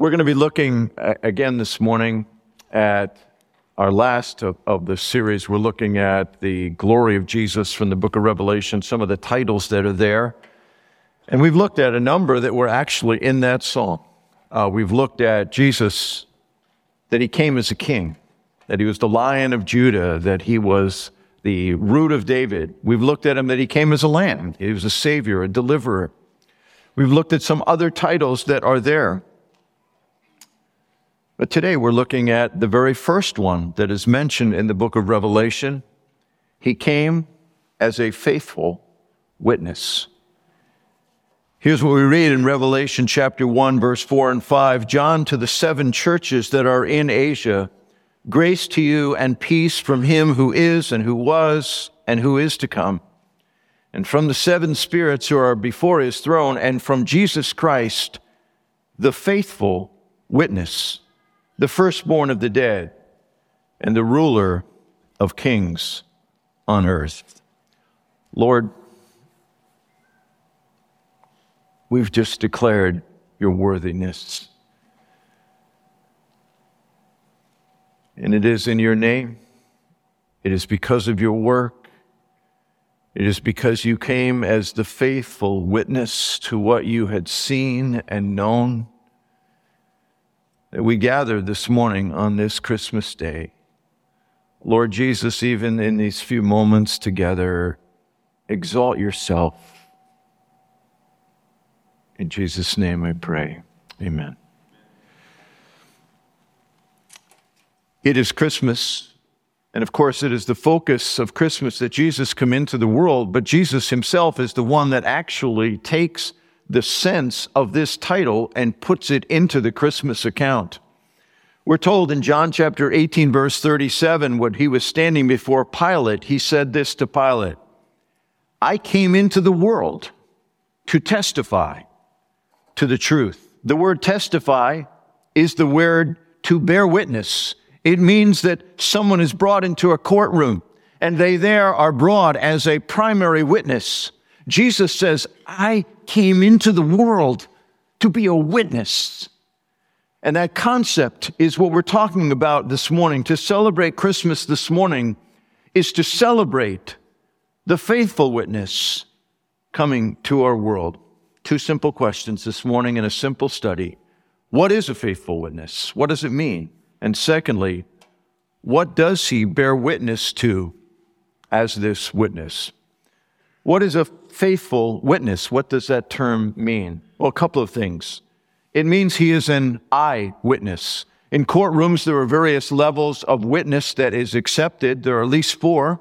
We're going to be looking uh, again this morning at our last of, of the series. We're looking at the glory of Jesus from the book of Revelation, some of the titles that are there. And we've looked at a number that were actually in that song. Uh, we've looked at Jesus, that he came as a king, that he was the lion of Judah, that he was the root of David. We've looked at him that he came as a lamb, he was a savior, a deliverer. We've looked at some other titles that are there. But today we're looking at the very first one that is mentioned in the book of Revelation. He came as a faithful witness. Here's what we read in Revelation chapter 1, verse 4 and 5. John to the seven churches that are in Asia, grace to you and peace from him who is and who was and who is to come, and from the seven spirits who are before his throne, and from Jesus Christ, the faithful witness the firstborn of the dead, and the ruler of kings on earth. Lord, we've just declared your worthiness. And it is in your name, it is because of your work, it is because you came as the faithful witness to what you had seen and known that we gather this morning on this Christmas day. Lord Jesus, even in these few moments together, exalt yourself. In Jesus' name I pray. Amen. It is Christmas, and of course, it is the focus of Christmas that Jesus come into the world, but Jesus himself is the one that actually takes the sense of this title and puts it into the Christmas account. We're told in John chapter 18, verse 37, when he was standing before Pilate, he said this to Pilate I came into the world to testify to the truth. The word testify is the word to bear witness. It means that someone is brought into a courtroom and they there are brought as a primary witness. Jesus says, I came into the world to be a witness. And that concept is what we're talking about this morning. To celebrate Christmas this morning is to celebrate the faithful witness coming to our world. Two simple questions this morning in a simple study. What is a faithful witness? What does it mean? And secondly, what does he bear witness to as this witness? What is a faithful witness? What does that term mean? Well, a couple of things. It means he is an eyewitness. In courtrooms, there are various levels of witness that is accepted. There are at least four.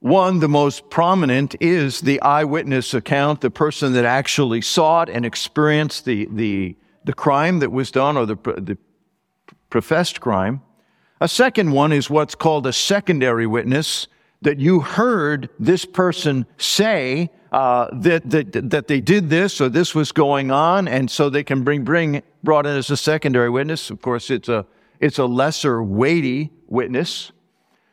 One, the most prominent, is the eyewitness account, the person that actually saw it and experienced the, the, the crime that was done or the, the professed crime. A second one is what's called a secondary witness that you heard this person say uh, that, that, that they did this or this was going on, and so they can bring, bring brought in as a secondary witness. Of course, it's a, it's a lesser weighty witness.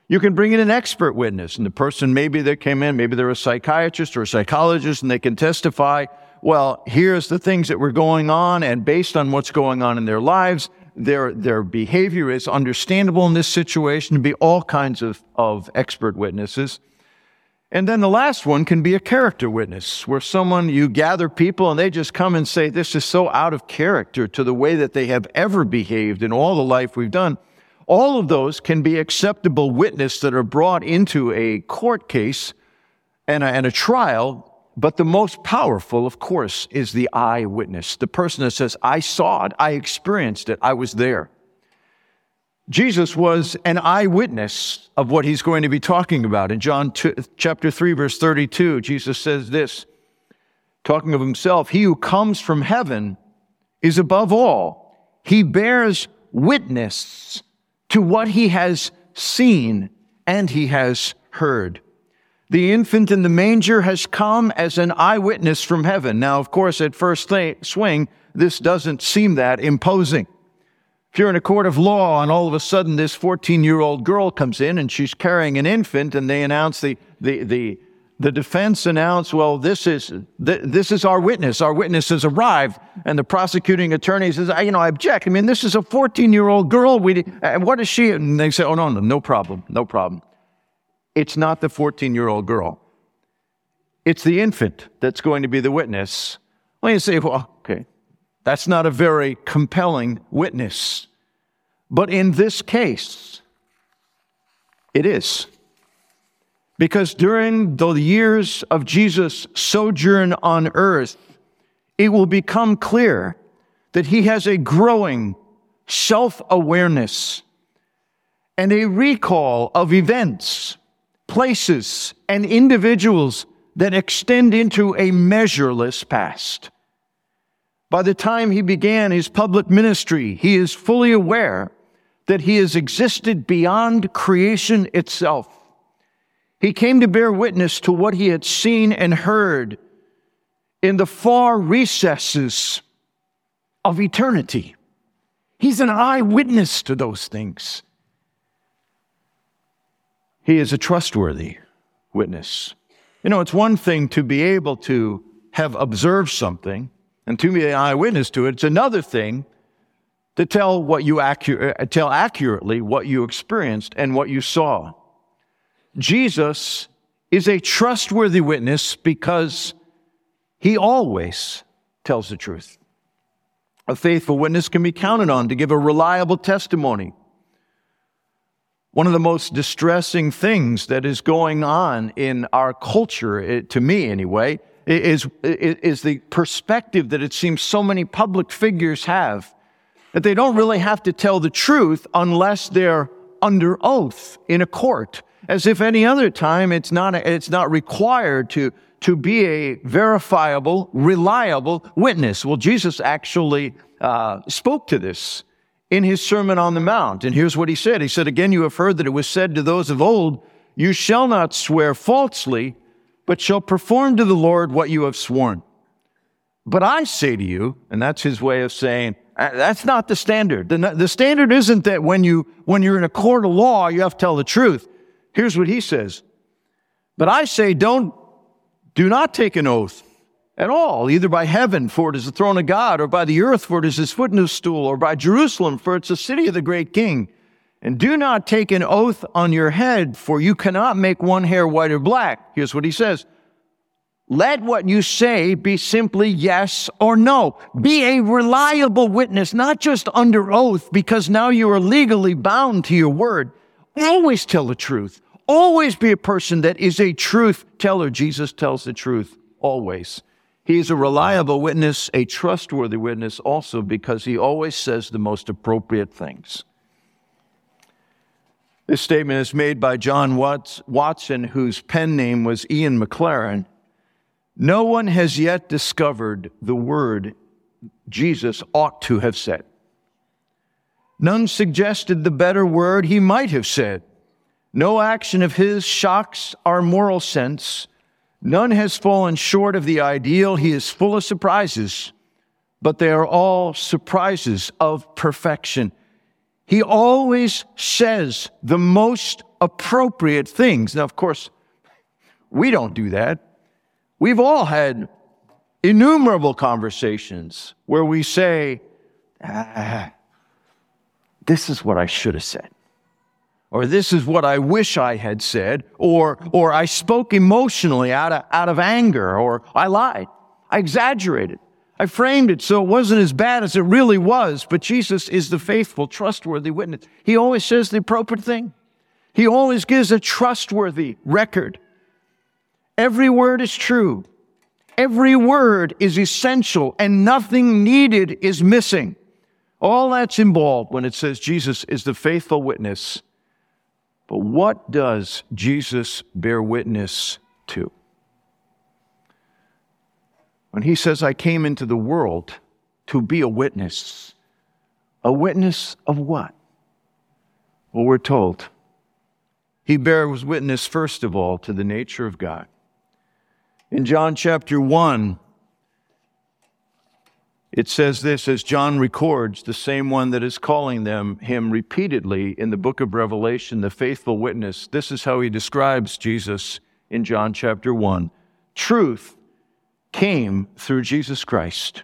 You can bring in an expert witness, and the person maybe that came in, maybe they're a psychiatrist or a psychologist, and they can testify, well, here's the things that were going on, and based on what's going on in their lives, their, their behavior is understandable in this situation to be all kinds of, of expert witnesses. And then the last one can be a character witness, where someone, you gather people and they just come and say, this is so out of character to the way that they have ever behaved in all the life we've done. All of those can be acceptable witness that are brought into a court case and a, and a trial but the most powerful, of course, is the eyewitness, the person that says, I saw it, I experienced it, I was there. Jesus was an eyewitness of what he's going to be talking about. In John 2, chapter 3, verse 32, Jesus says this, talking of himself, He who comes from heaven is above all. He bears witness to what he has seen and he has heard. The infant in the manger has come as an eyewitness from heaven. Now, of course, at first swing, this doesn't seem that imposing. If you're in a court of law and all of a sudden this 14 year old girl comes in and she's carrying an infant and they announce the, the, the, the defense announced, well, this is, this is our witness. Our witness has arrived. And the prosecuting attorney says, I, you know, I object. I mean, this is a 14 year old girl. We, and uh, what is she? And they say, oh, no, no, no problem. No problem. It's not the 14 year old girl. It's the infant that's going to be the witness. Well, you say, well, that's not a very compelling witness. But in this case, it is. Because during the years of Jesus' sojourn on earth, it will become clear that he has a growing self awareness and a recall of events, places, and individuals that extend into a measureless past. By the time he began his public ministry, he is fully aware that he has existed beyond creation itself he came to bear witness to what he had seen and heard in the far recesses of eternity. He's an eyewitness to those things. He is a trustworthy witness. You know, it's one thing to be able to have observed something and to be an eyewitness to it. It's another thing to tell what you accu- uh, tell accurately what you experienced and what you saw. Jesus is a trustworthy witness because he always tells the truth. A faithful witness can be counted on to give a reliable testimony. One of the most distressing things that is going on in our culture, eh, to me anyway, is, is the perspective that it seems so many public figures have that they don't really have to tell the truth unless they're under oath in a court as if any other time it's not, it's not required to, to be a verifiable, reliable witness. Well, Jesus actually uh, spoke to this in his Sermon on the Mount. And here's what he said He said, Again, you have heard that it was said to those of old, You shall not swear falsely, but shall perform to the Lord what you have sworn. But I say to you, and that's his way of saying, uh, that's not the standard. The, the standard isn't that when you, when you're in a court of law, you have to tell the truth. Here's what he says. But I say, don't, do not take an oath at all, either by heaven, for it is the throne of God, or by the earth, for it is his footstool, or by Jerusalem, for it's the city of the great king. And do not take an oath on your head, for you cannot make one hair white or black. Here's what he says. Let what you say be simply yes or no. Be a reliable witness, not just under oath, because now you are legally bound to your word. Always tell the truth. Always be a person that is a truth teller. Jesus tells the truth always. He is a reliable witness, a trustworthy witness also because he always says the most appropriate things. This statement is made by John Watson, whose pen name was Ian Maclaren. No one has yet discovered the word Jesus ought to have said. None suggested the better word he might have said. No action of his shocks our moral sense. None has fallen short of the ideal. He is full of surprises, but they are all surprises of perfection. He always says the most appropriate things. Now, of course, we don't do that. We've all had innumerable conversations where we say, ah, this is what I should have said or this is what I wish I had said, or, or I spoke emotionally out of, out of anger, or I lied. I exaggerated. I framed it so it wasn't as bad as it really was, but Jesus is the faithful, trustworthy witness. He always says the appropriate thing. He always gives a trustworthy record. Every word is true. Every word is essential and nothing needed is missing. All that's involved when it says Jesus is the faithful witness but what does Jesus bear witness to? When he says, I came into the world to be a witness, a witness of what? Well, we're told he bears witness, first of all, to the nature of God. In John chapter 1, it says this as John records, the same one that is calling them him repeatedly in the book of Revelation, the faithful witness. This is how he describes Jesus in John chapter 1. Truth came through Jesus Christ.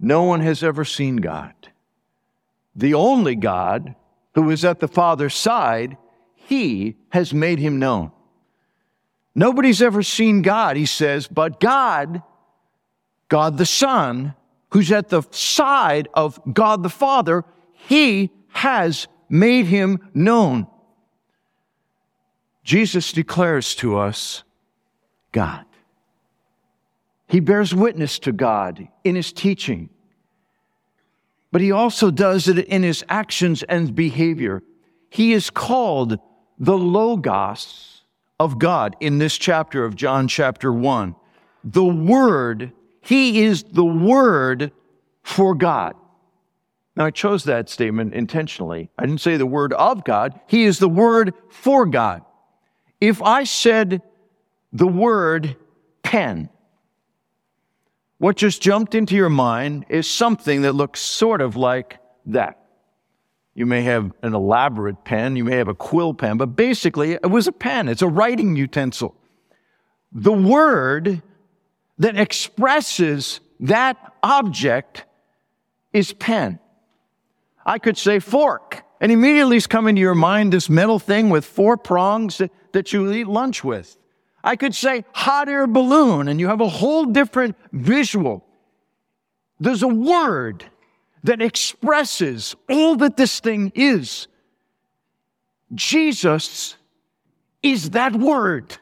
No one has ever seen God. The only God who is at the Father's side, he has made him known. Nobody's ever seen God, he says, but God, God the Son, who's at the side of God the Father, he has made him known. Jesus declares to us God. He bears witness to God in his teaching, but he also does it in his actions and behavior. He is called the Logos of God in this chapter of John, chapter 1. The Word, he is the Word for God. Now, I chose that statement intentionally. I didn't say the Word of God, he is the Word for God. If I said the word pen, what just jumped into your mind is something that looks sort of like that. You may have an elaborate pen, you may have a quill pen, but basically it was a pen. It's a writing utensil. The word that expresses that object is pen. I could say fork, and immediately is coming to your mind this metal thing with four prongs that, that you eat lunch with. I could say hot air balloon, and you have a whole different visual. There's a word that expresses all that this thing is. Jesus is that word.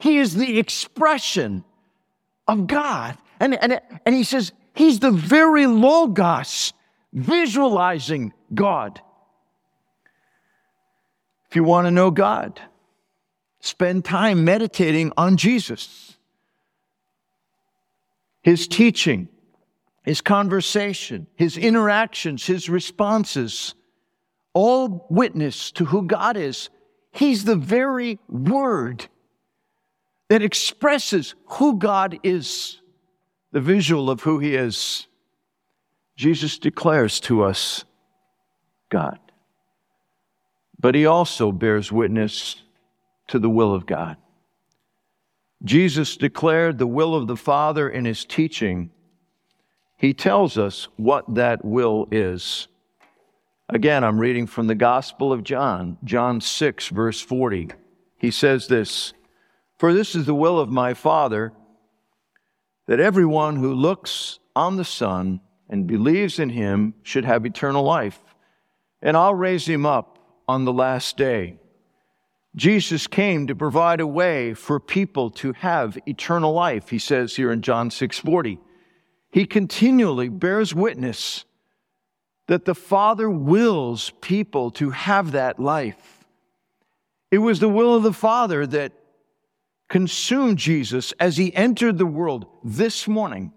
He is the expression of God. And, and, and he says, He's the very Logos, visualizing God. If you want to know God, spend time meditating on Jesus, his teaching, his conversation, his interactions, his responses, all witness to who God is. He's the very word that expresses who God is, the visual of who he is. Jesus declares to us God. But he also bears witness to the will of God. Jesus declared the will of the Father in his teaching. He tells us what that will is. Again, I'm reading from the Gospel of John, John 6, verse 40. He says this For this is the will of my Father, that everyone who looks on the Son and believes in him should have eternal life, and I'll raise him up on the last day. Jesus came to provide a way for people to have eternal life, he says here in John 6:40. He continually bears witness that the Father wills people to have that life. It was the will of the Father that consumed Jesus as he entered the world this morning.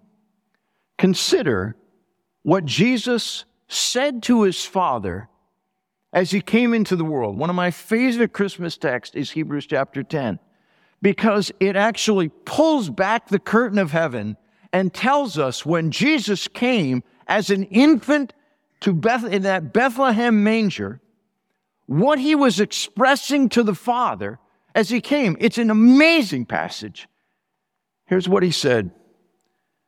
Consider what Jesus said to his Father as he came into the world. One of my favorite Christmas texts is Hebrews chapter 10 because it actually pulls back the curtain of heaven and tells us when Jesus came as an infant to Beth in that Bethlehem manger, what he was expressing to the Father as he came. It's an amazing passage. Here's what he said.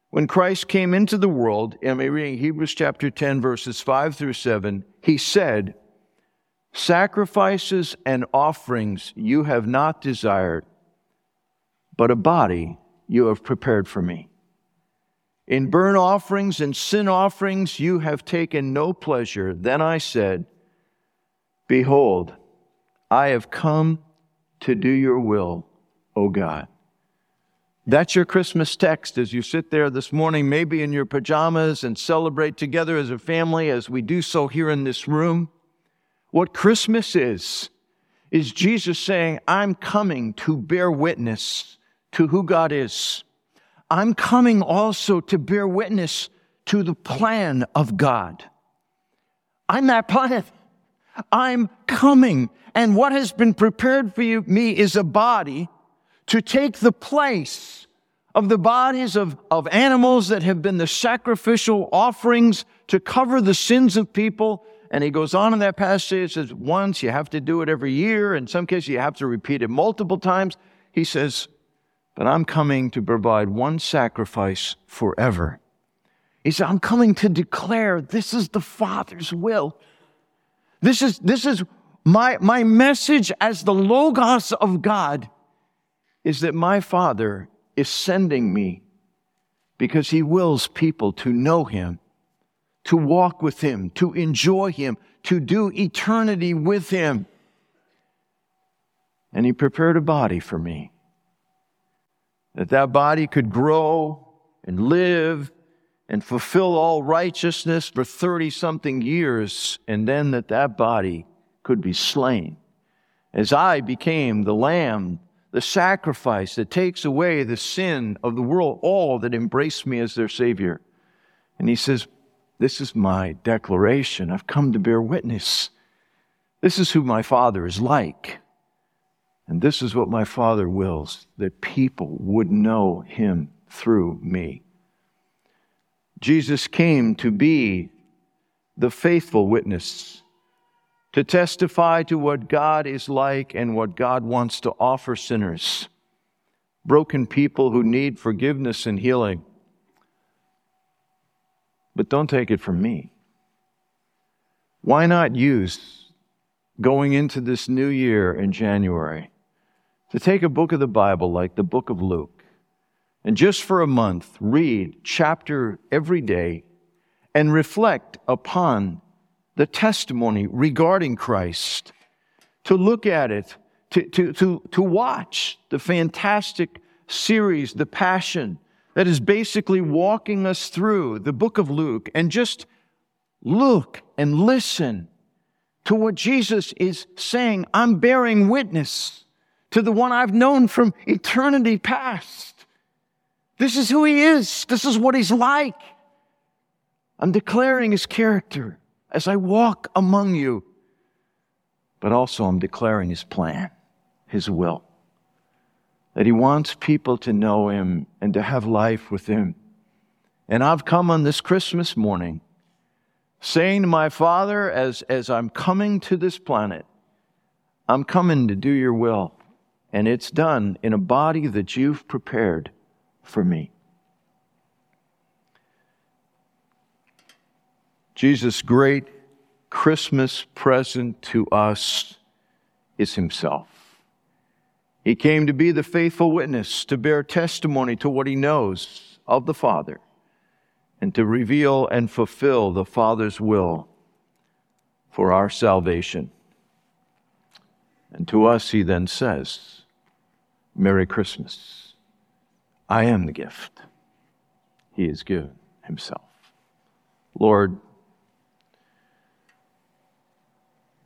When Christ came into the world, I'm reading Hebrews chapter 10, verses 5 through 7, he said, Sacrifices and offerings you have not desired, but a body you have prepared for me. In burnt offerings and sin offerings you have taken no pleasure. Then I said, Behold, I have come to do your will, O God. That's your Christmas text as you sit there this morning, maybe in your pajamas, and celebrate together as a family as we do so here in this room. What Christmas is, is Jesus saying, I'm coming to bear witness to who God is. I'm coming also to bear witness to the plan of God. I'm that plan. I'm coming. And what has been prepared for you, me is a body to take the place of the bodies of, of animals that have been the sacrificial offerings to cover the sins of people and he goes on in that passage, says once, you have to do it every year. In some cases, you have to repeat it multiple times. he says, But I'm coming to provide one sacrifice forever. He said, I'm coming to declare this is the Father's will. This is, this is my, my message as the Logos of God is that my Father is sending me because He wills people to know Him, to walk with Him, to enjoy Him, to do eternity with Him. And He prepared a body for me, that that body could grow and live and fulfill all righteousness for 30 something years, and then that that body could be slain. As I became the lamb, the sacrifice that takes away the sin of the world, all that embrace me as their Savior. And he says, This is my declaration. I've come to bear witness. This is who my Father is like. And this is what my Father wills that people would know him through me. Jesus came to be the faithful witness, to testify to what God is like and what God wants to offer sinners, broken people who need forgiveness and healing. But don't take it from me. Why not use going into this new year in January to take a book of the Bible like the book of Luke? and just for a month, read chapter every day and reflect upon the testimony regarding Christ, to look at it, to, to, to, to watch the fantastic series, The Passion, that is basically walking us through the book of Luke, and just look and listen to what Jesus is saying. I'm bearing witness to the one I've known from eternity past. This is who he is. This is what he's like. I'm declaring his character as I walk among you, but also I'm declaring his plan, his will. That he wants people to know him and to have life with him. And I've come on this Christmas morning saying to my Father, as, as I'm coming to this planet, I'm coming to do your will. And it's done in a body that you've prepared for me. Jesus' great Christmas present to us is Himself. He came to be the faithful witness, to bear testimony to what He knows of the Father, and to reveal and fulfill the Father's will for our salvation. And to us, He then says, Merry Christmas. I am the gift He has given Himself. Lord,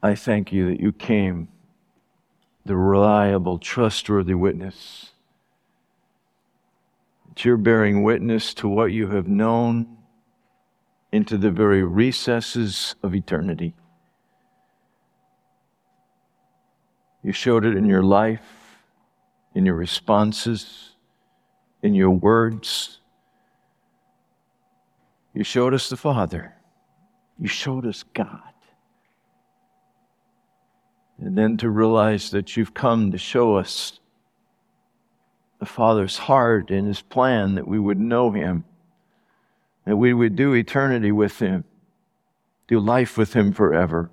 I thank you that you came, the reliable, trustworthy witness. That you're bearing witness to what you have known into the very recesses of eternity. You showed it in your life, in your responses in your words. You showed us the Father. You showed us God. And then to realize that you've come to show us the Father's heart and His plan that we would know Him, that we would do eternity with Him, do life with Him forever.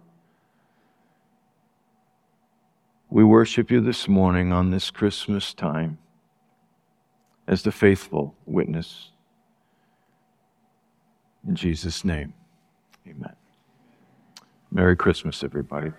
We worship you this morning on this Christmas time as the faithful witness. In Jesus' name, amen. Merry Christmas, everybody.